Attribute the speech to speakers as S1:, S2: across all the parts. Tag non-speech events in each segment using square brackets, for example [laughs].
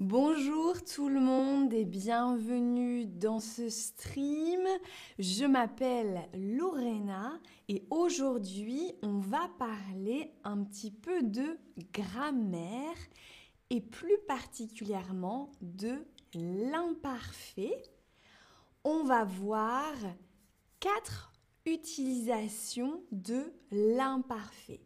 S1: Bonjour tout le monde et bienvenue dans ce stream. Je m'appelle Lorena et aujourd'hui on va parler un petit peu de grammaire et plus particulièrement de l'imparfait. On va voir quatre utilisations de l'imparfait.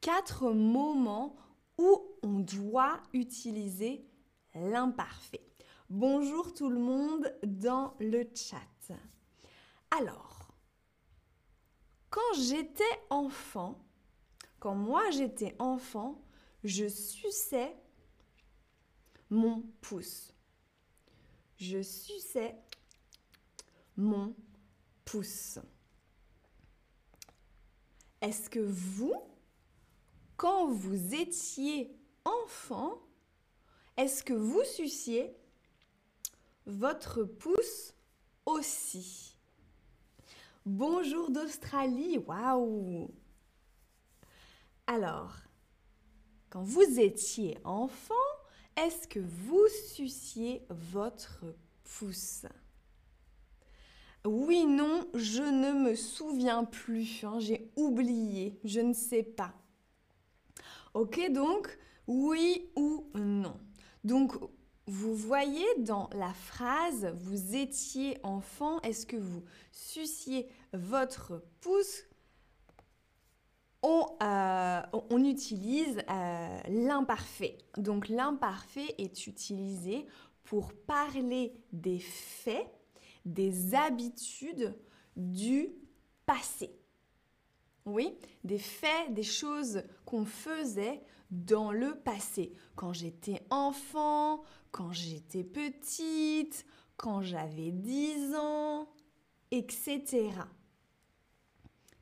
S1: Quatre moments où on doit utiliser l'imparfait. Bonjour tout le monde dans le chat. Alors, quand j'étais enfant, quand moi j'étais enfant, je suçais mon pouce. Je suçais mon pouce. Est-ce que vous, quand vous étiez enfant, est-ce que vous suciez votre pouce aussi? Bonjour d'Australie, waouh! Alors, quand vous étiez enfant, est-ce que vous suciez votre pouce? Oui, non, je ne me souviens plus, hein, j'ai oublié, je ne sais pas. Ok, donc, oui ou non? Donc, vous voyez dans la phrase vous étiez enfant, est-ce que vous suciez votre pouce? On, euh, utilise euh, l'imparfait. Donc l'imparfait est utilisé pour parler des faits, des habitudes du passé. Oui, des faits, des choses qu'on faisait dans le passé. Quand j'étais enfant, quand j'étais petite, quand j'avais 10 ans, etc.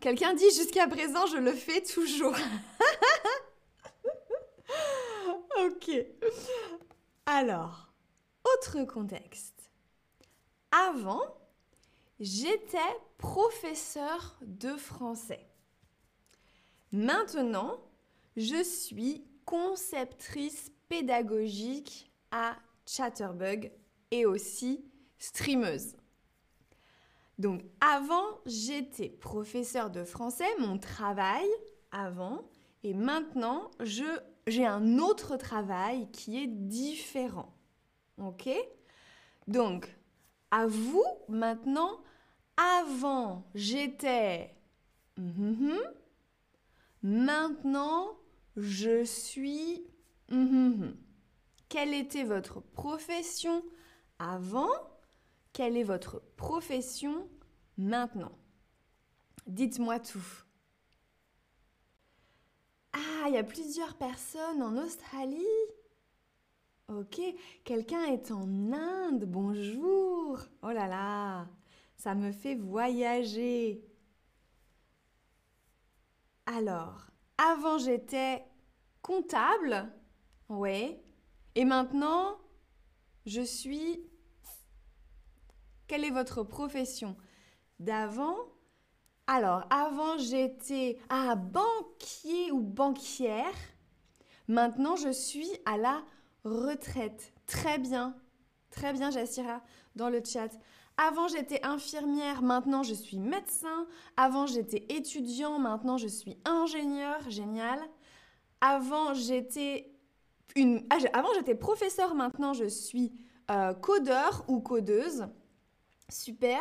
S1: Quelqu'un dit jusqu'à présent, je le fais toujours. [laughs] ok. Alors, autre contexte. Avant, j'étais professeur de français. Maintenant, je suis conceptrice pédagogique à Chatterbug et aussi streameuse. Donc avant, j'étais professeur de français, mon travail avant, et maintenant, j'ai un autre travail qui est différent. OK? Donc, à vous maintenant, avant, j'étais... Mhm, Maintenant, je suis... Quelle était votre profession avant? Quelle est votre profession maintenant? Dites-moi tout. Ah, il y a plusieurs personnes en Australie. Ok, quelqu'un est en Inde. Bonjour. Oh là là, ça me fait voyager. Alors, avant j'étais comptable, ouais, et maintenant je suis... Quelle est votre profession? D'avant Alors, avant j'étais ah, banquier ou banquière. Maintenant je suis à la retraite. Très bien, très bien Jassira dans le chat. Avant, j'étais infirmière, maintenant je suis médecin. Avant, j'étais étudiant, maintenant je suis ingénieur. Génial. Avant, j'étais une... Ah, avant, j'étais professeur, maintenant je suis euh, codeur ou codeuse. Super.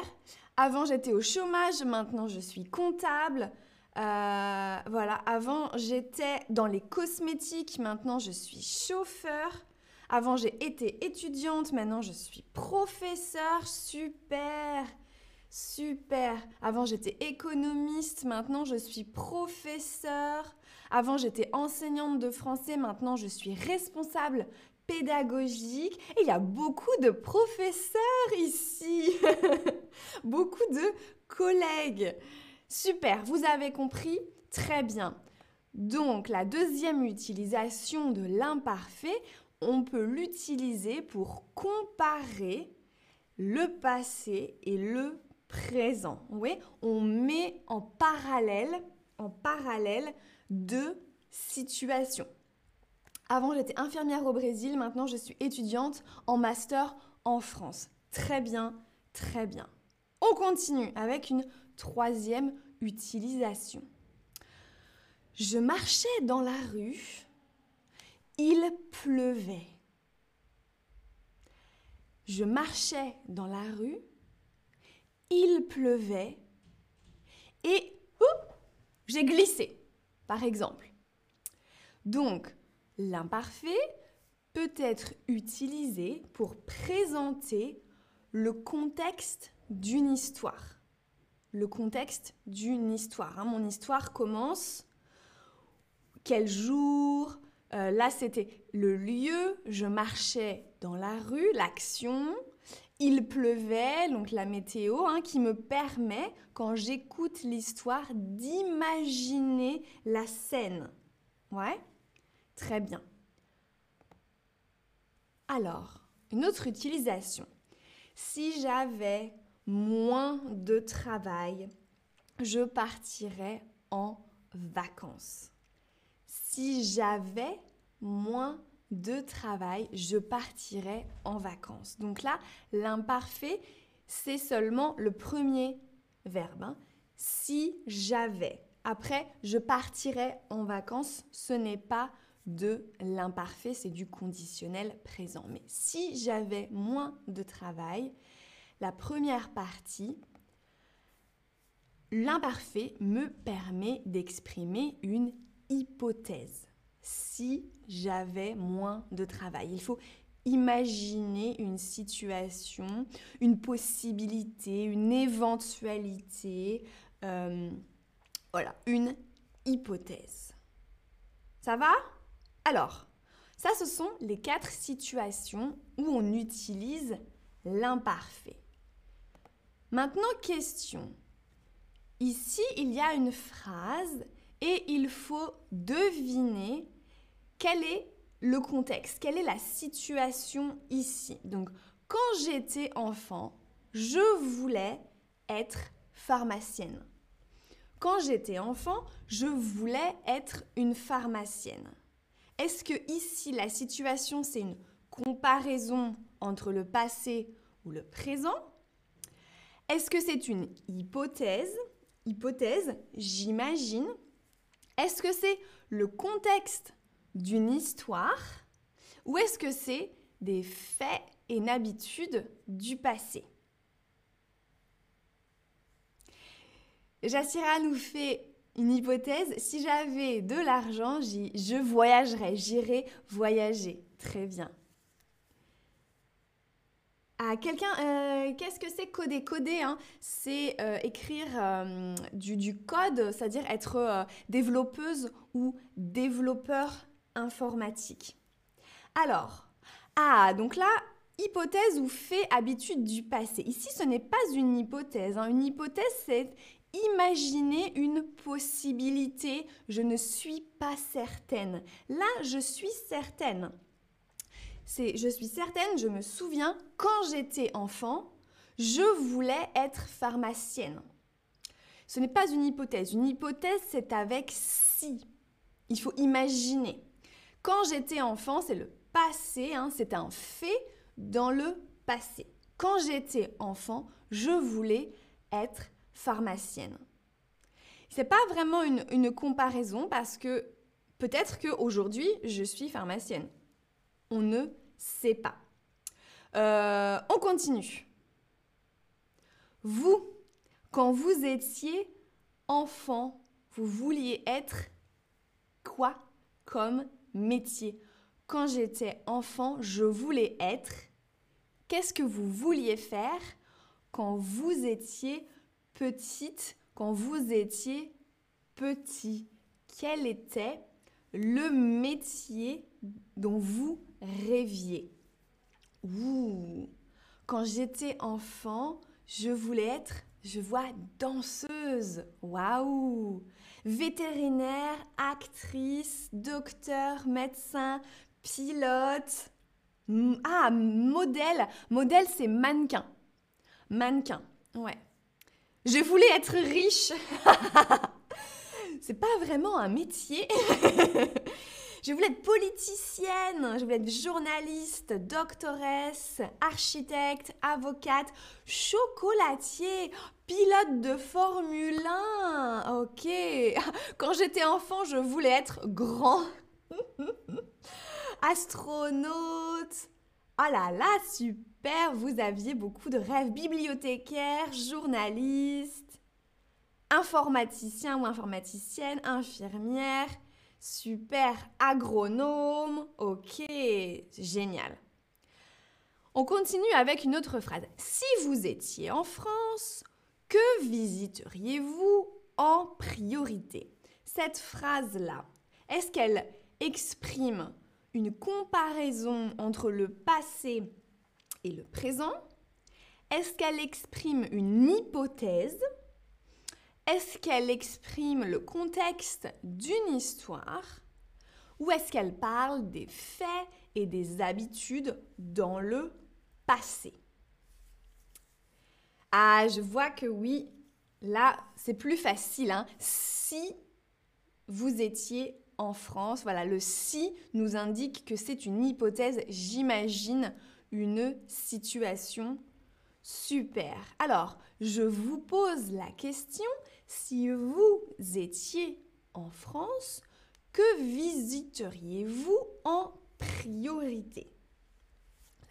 S1: Avant, j'étais au chômage, maintenant je suis comptable. Euh, voilà, avant j'étais dans les cosmétiques, maintenant je suis chauffeur. Avant, j'ai été étudiante, maintenant je suis professeur. Super, super. Avant, j'étais économiste, maintenant je suis professeur. Avant, j'étais enseignante de français, maintenant je suis responsable pédagogique. Et il y a beaucoup de professeurs ici, [laughs] beaucoup de collègues. Super, vous avez compris? Très bien. Donc, la deuxième utilisation de l'imparfait, on peut l'utiliser pour comparer le passé et le présent. On met en parallèle, en parallèle deux situations. Avant, j'étais infirmière au Brésil, maintenant je suis étudiante en master en France. Très bien, très bien. On continue avec une troisième utilisation. Je marchais dans la rue, il pleuvait. Je marchais dans la rue, il pleuvait et j'ai glissé, par exemple. Donc, l'imparfait peut être utilisé pour présenter le contexte d'une histoire. Le contexte d'une histoire. Hein. Mon histoire commence quel jour euh, Là, c'était le lieu. Je marchais dans la rue, l'action. Il pleuvait, donc la météo, hein, qui me permet, quand j'écoute l'histoire, d'imaginer la scène. Ouais Très bien. Alors, une autre utilisation. Si j'avais moins de travail, je partirais en vacances. Si j'avais moins de travail, je partirais en vacances. Donc là, l'imparfait, c'est seulement le premier verbe. Hein. Si j'avais. Après, je partirais en vacances, ce n'est pas de l'imparfait, c'est du conditionnel présent. Mais si j'avais moins de travail, la première partie, l'imparfait me permet d'exprimer une hypothèse. Si j'avais moins de travail, il faut imaginer une situation, une possibilité, une éventualité, euh, voilà, une hypothèse. Ça va? Alors, ça, ce sont les quatre situations où on utilise l'imparfait. Maintenant, question. Ici, il y a une phrase et il faut deviner quel est le contexte, quelle est la situation ici. Donc, quand j'étais enfant, je voulais être pharmacienne. Quand j'étais enfant, je voulais être une pharmacienne. Est-ce que ici la situation c'est une comparaison entre le passé ou le présent? Est-ce que c'est une hypothèse? Hypothèse, j'imagine. Est-ce que c'est le contexte d'une histoire ou est-ce que c'est des faits et une habitude du passé? Jassira nous fait une hypothèse, si j'avais de l'argent, je voyagerais, j'irais voyager. Très bien. Quelqu'un, euh, qu'est-ce que c'est coder? Coder, hein, c'est euh, écrire euh, du, code, c'est-à-dire être développeuse ou développeur informatique. Alors, ah, donc là, hypothèse ou fait habitude du passé. Ici, ce n'est pas une hypothèse. Hein. Une hypothèse, c'est Imaginez une possibilité, je ne suis pas certaine. Là, je suis certaine. C'est je suis certaine, je me souviens, quand j'étais enfant, je voulais être pharmacienne. Ce n'est pas une hypothèse. Une hypothèse, c'est avec si. Il faut imaginer. Quand j'étais enfant, c'est le passé, hein, c'est un fait dans le passé. Quand j'étais enfant, je voulais être pharmacienne. C'est pas vraiment une, comparaison parce que peut-être qu'aujourd'hui, je suis pharmacienne. On ne sait pas. Euh, on continue. Vous, quand vous étiez enfant, vous vouliez être quoi comme métier? Quand j'étais enfant, je voulais être. Qu'est-ce que vous vouliez faire quand vous étiez petite? Quand vous étiez petit Quel était le métier dont vous rêviez Ouh Quand j'étais enfant, je voulais être, je vois, danseuse. Waouh Vétérinaire, actrice, docteur, médecin, pilote. Ah, modèle. Modèle, c'est mannequin. Mannequin, ouais. Je voulais être riche. [laughs] c'est pas vraiment un métier. [laughs] Je voulais être politicienne, je voulais être journaliste, doctoresse, architecte, avocate, chocolatier, pilote de Formule 1. Ok. [laughs] Quand j'étais enfant, je voulais être grand. [laughs] Astronaute. Oh là là, super, vous aviez beaucoup de rêves. Bibliothécaire, journaliste, informaticien ou informaticienne, infirmière. Super, agronome. Ok, génial. On continue avec une autre phrase. Si vous étiez en France, que visiteriez-vous en priorité? Cette phrase-là, est-ce qu'elle exprime une comparaison entre le passé et le présent? Est-ce qu'elle exprime une hypothèse Est-ce qu'elle exprime le contexte d'une histoire Ou est-ce qu'elle parle des faits et des habitudes dans le passé? Ah, je vois que oui, là, c'est plus facile. Hein. Si vous étiez en France. Voilà, le si nous indique que c'est une hypothèse, j'imagine une situation super. Alors, je vous pose la question, si vous étiez en France, que visiteriez-vous en priorité?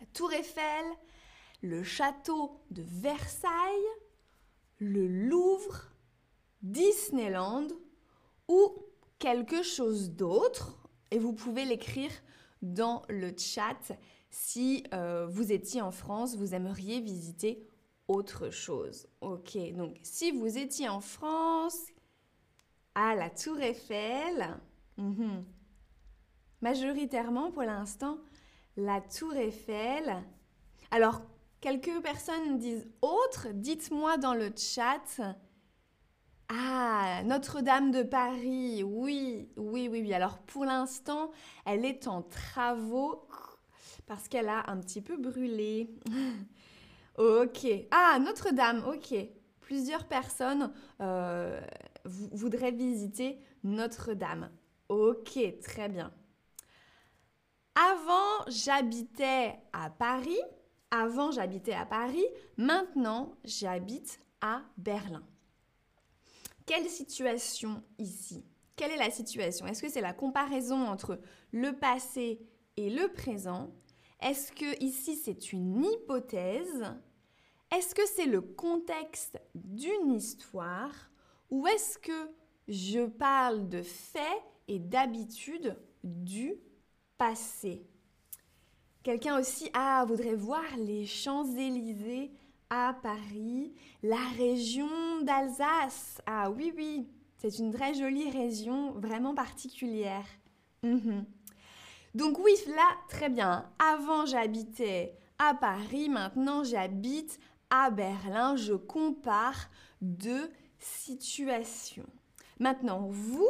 S1: La tour Eiffel, le château de Versailles, le Louvre, Disneyland ou quelque chose d'autre? Et vous pouvez l'écrire dans le chat si euh, vous étiez en France, vous aimeriez visiter autre chose. Ok, donc si vous étiez en France, à la Tour Eiffel, mhm. majoritairement pour l'instant, la Tour Eiffel. Alors, quelques personnes disent autre, dites-moi dans le chat ah, Notre-Dame de Paris, oui, oui, oui, oui. Alors pour l'instant, elle est en travaux parce qu'elle a un petit peu brûlé. [laughs] ok. Ah, Notre-Dame, ok. Plusieurs personnes euh, voudraient visiter Notre-Dame. Ok, très bien. Avant, j'habitais à Paris. Avant, j'habitais à Paris. Maintenant, j'habite à Berlin quelle situation ici? Quelle est la situation? Est-ce que c'est la comparaison entre le passé et le présent? Est-ce que ici c'est une hypothèse? Est-ce que c'est le contexte d'une histoire? Ou est-ce que je parle de faits et d'habitudes du passé? Quelqu'un aussi, ah, voudrait voir les Champs-Élysées à Paris, la région d'Alsace. Ah oui, oui, c'est une très jolie région, vraiment particulière. Mhm. Donc oui, là, très bien. Avant, j'habitais à Paris, maintenant, j'habite à Berlin. Je compare deux situations. Maintenant, vous,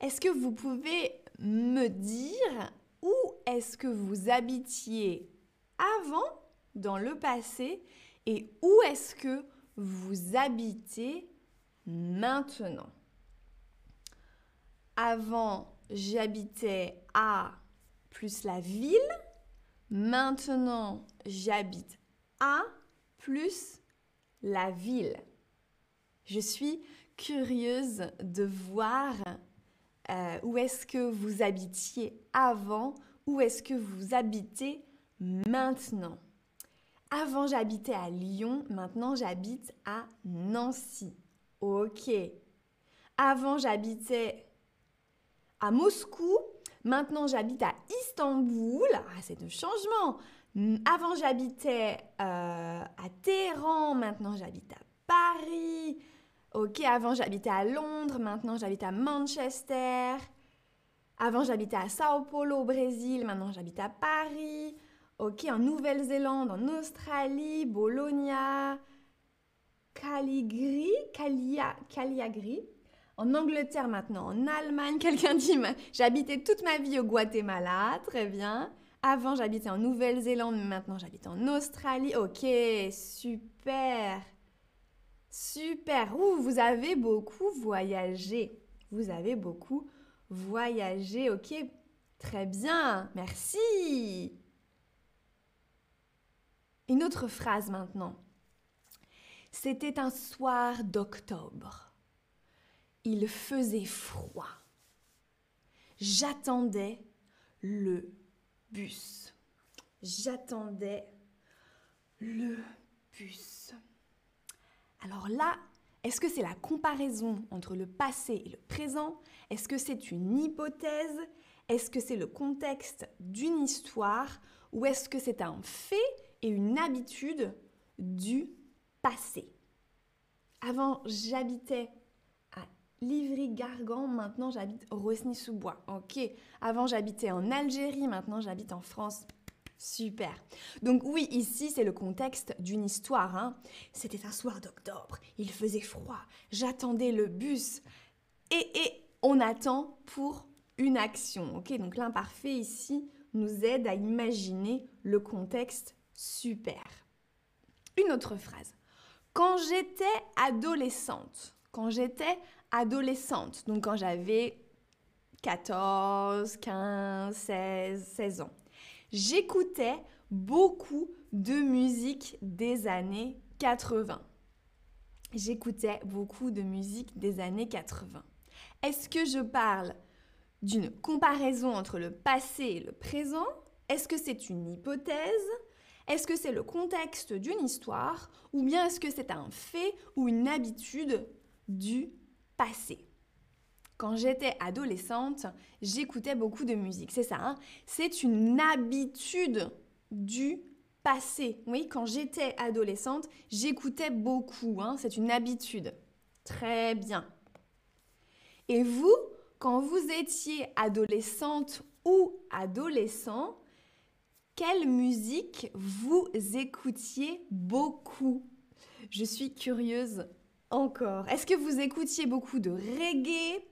S1: est-ce que vous pouvez me dire où est-ce que vous habitiez avant dans le passé et où est-ce que vous habitez maintenant? Avant, j'habitais à plus la ville. Maintenant, j'habite à plus la ville. Je suis curieuse de voir euh, où est-ce que vous habitiez avant, où est-ce que vous habitez maintenant. Avant, j'habitais à Lyon, maintenant j'habite à Nancy. Ok. Avant, j'habitais à Moscou, maintenant j'habite à Istanbul. Ah, c'est un changement. Avant, j'habitais euh, à Téhéran, maintenant j'habite à Paris. Ok, avant j'habitais à Londres, maintenant j'habite à Manchester. Avant j'habitais à Sao Paulo au Brésil, maintenant j'habite à Paris. Ok, en Nouvelle-Zélande, en Australie, Bologna, Caligri, Calia, Cagliagri. En Angleterre maintenant, en Allemagne, [laughs] quelqu'un dit j'habitais toute ma vie au Guatemala, très bien. Avant j'habitais en Nouvelle-Zélande, maintenant j'habite en Australie. Ok, super. Super. Ouh, vous avez beaucoup voyagé. Vous avez beaucoup Voyager, ok. Très bien, merci. Une autre phrase maintenant. C'était un soir d'octobre. Il faisait froid. J'attendais le bus. J'attendais le bus. Alors là, est-ce que c'est la comparaison entre le passé et le présent? Est-ce que c'est une hypothèse? Est-ce que c'est le contexte d'une histoire? Ou est-ce que c'est un fait et une habitude du passé? Avant, j'habitais Livry-Gargan, maintenant j'habite Rosny-sous-Bois. Ok. Avant, j'habitais en Algérie, maintenant j'habite en France. Super. Donc oui, ici, c'est le contexte d'une histoire. Hein. C'était un soir d'octobre, il faisait froid, j'attendais le bus. Et, et on attend pour une action. Ok, donc l'imparfait ici nous aide à imaginer le contexte super. Une autre phrase. Quand j'étais adolescente, quand j'étais adolescente, donc quand j'avais 14, 15, 16, 16 ans, j'écoutais beaucoup de musique des années 80. J'écoutais beaucoup de musique des années 80. Est-ce que je parle d'une comparaison entre le passé et le présent? Est-ce que c'est une hypothèse? Est-ce que c'est le contexte d'une histoire? Ou bien est-ce que c'est un fait ou une habitude du quand j'étais adolescente, j'écoutais beaucoup de musique. C'est ça, hein c'est une habitude du passé. Oui, quand j'étais adolescente, j'écoutais beaucoup. Hein c'est une habitude. Très bien. Et vous, quand vous étiez adolescente ou adolescent, quelle musique vous écoutiez beaucoup? Je suis curieuse encore. Est-ce que vous écoutiez beaucoup de reggae?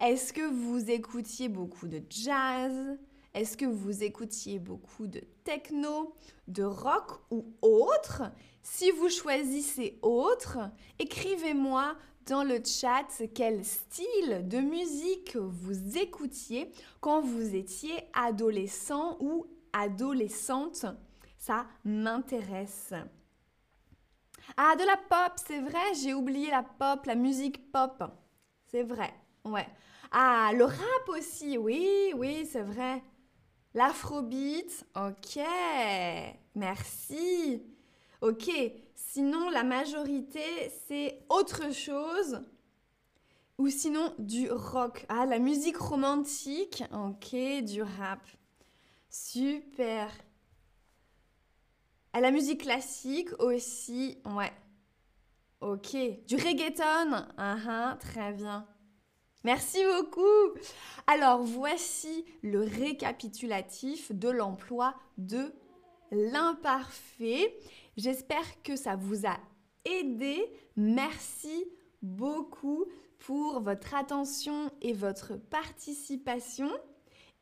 S1: Est-ce que vous écoutiez beaucoup de jazz? Est-ce que vous écoutiez beaucoup de techno, de rock ou autre? Si vous choisissez autre, écrivez-moi dans le chat quel style de musique vous écoutiez quand vous étiez adolescent ou adolescente. Ça m'intéresse. Ah, de la pop, c'est vrai, j'ai oublié la pop, la musique pop. C'est vrai, ouais. Ah, le rap aussi, oui, oui, c'est vrai. L'afrobeat, ok, merci. Ok, sinon la majorité c'est autre chose. Ou sinon du rock. Ah, la musique romantique, ok, du rap. Super. Ah, la musique classique aussi, ouais. Ok. Du reggaeton, ah très bien. Merci beaucoup. Alors voici le récapitulatif de l'emploi de l'imparfait. J'espère que ça vous a aidé. Merci beaucoup pour votre attention et votre participation.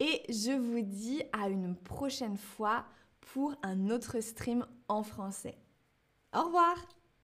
S1: Et je vous dis à une prochaine fois pour un autre stream en français. Au revoir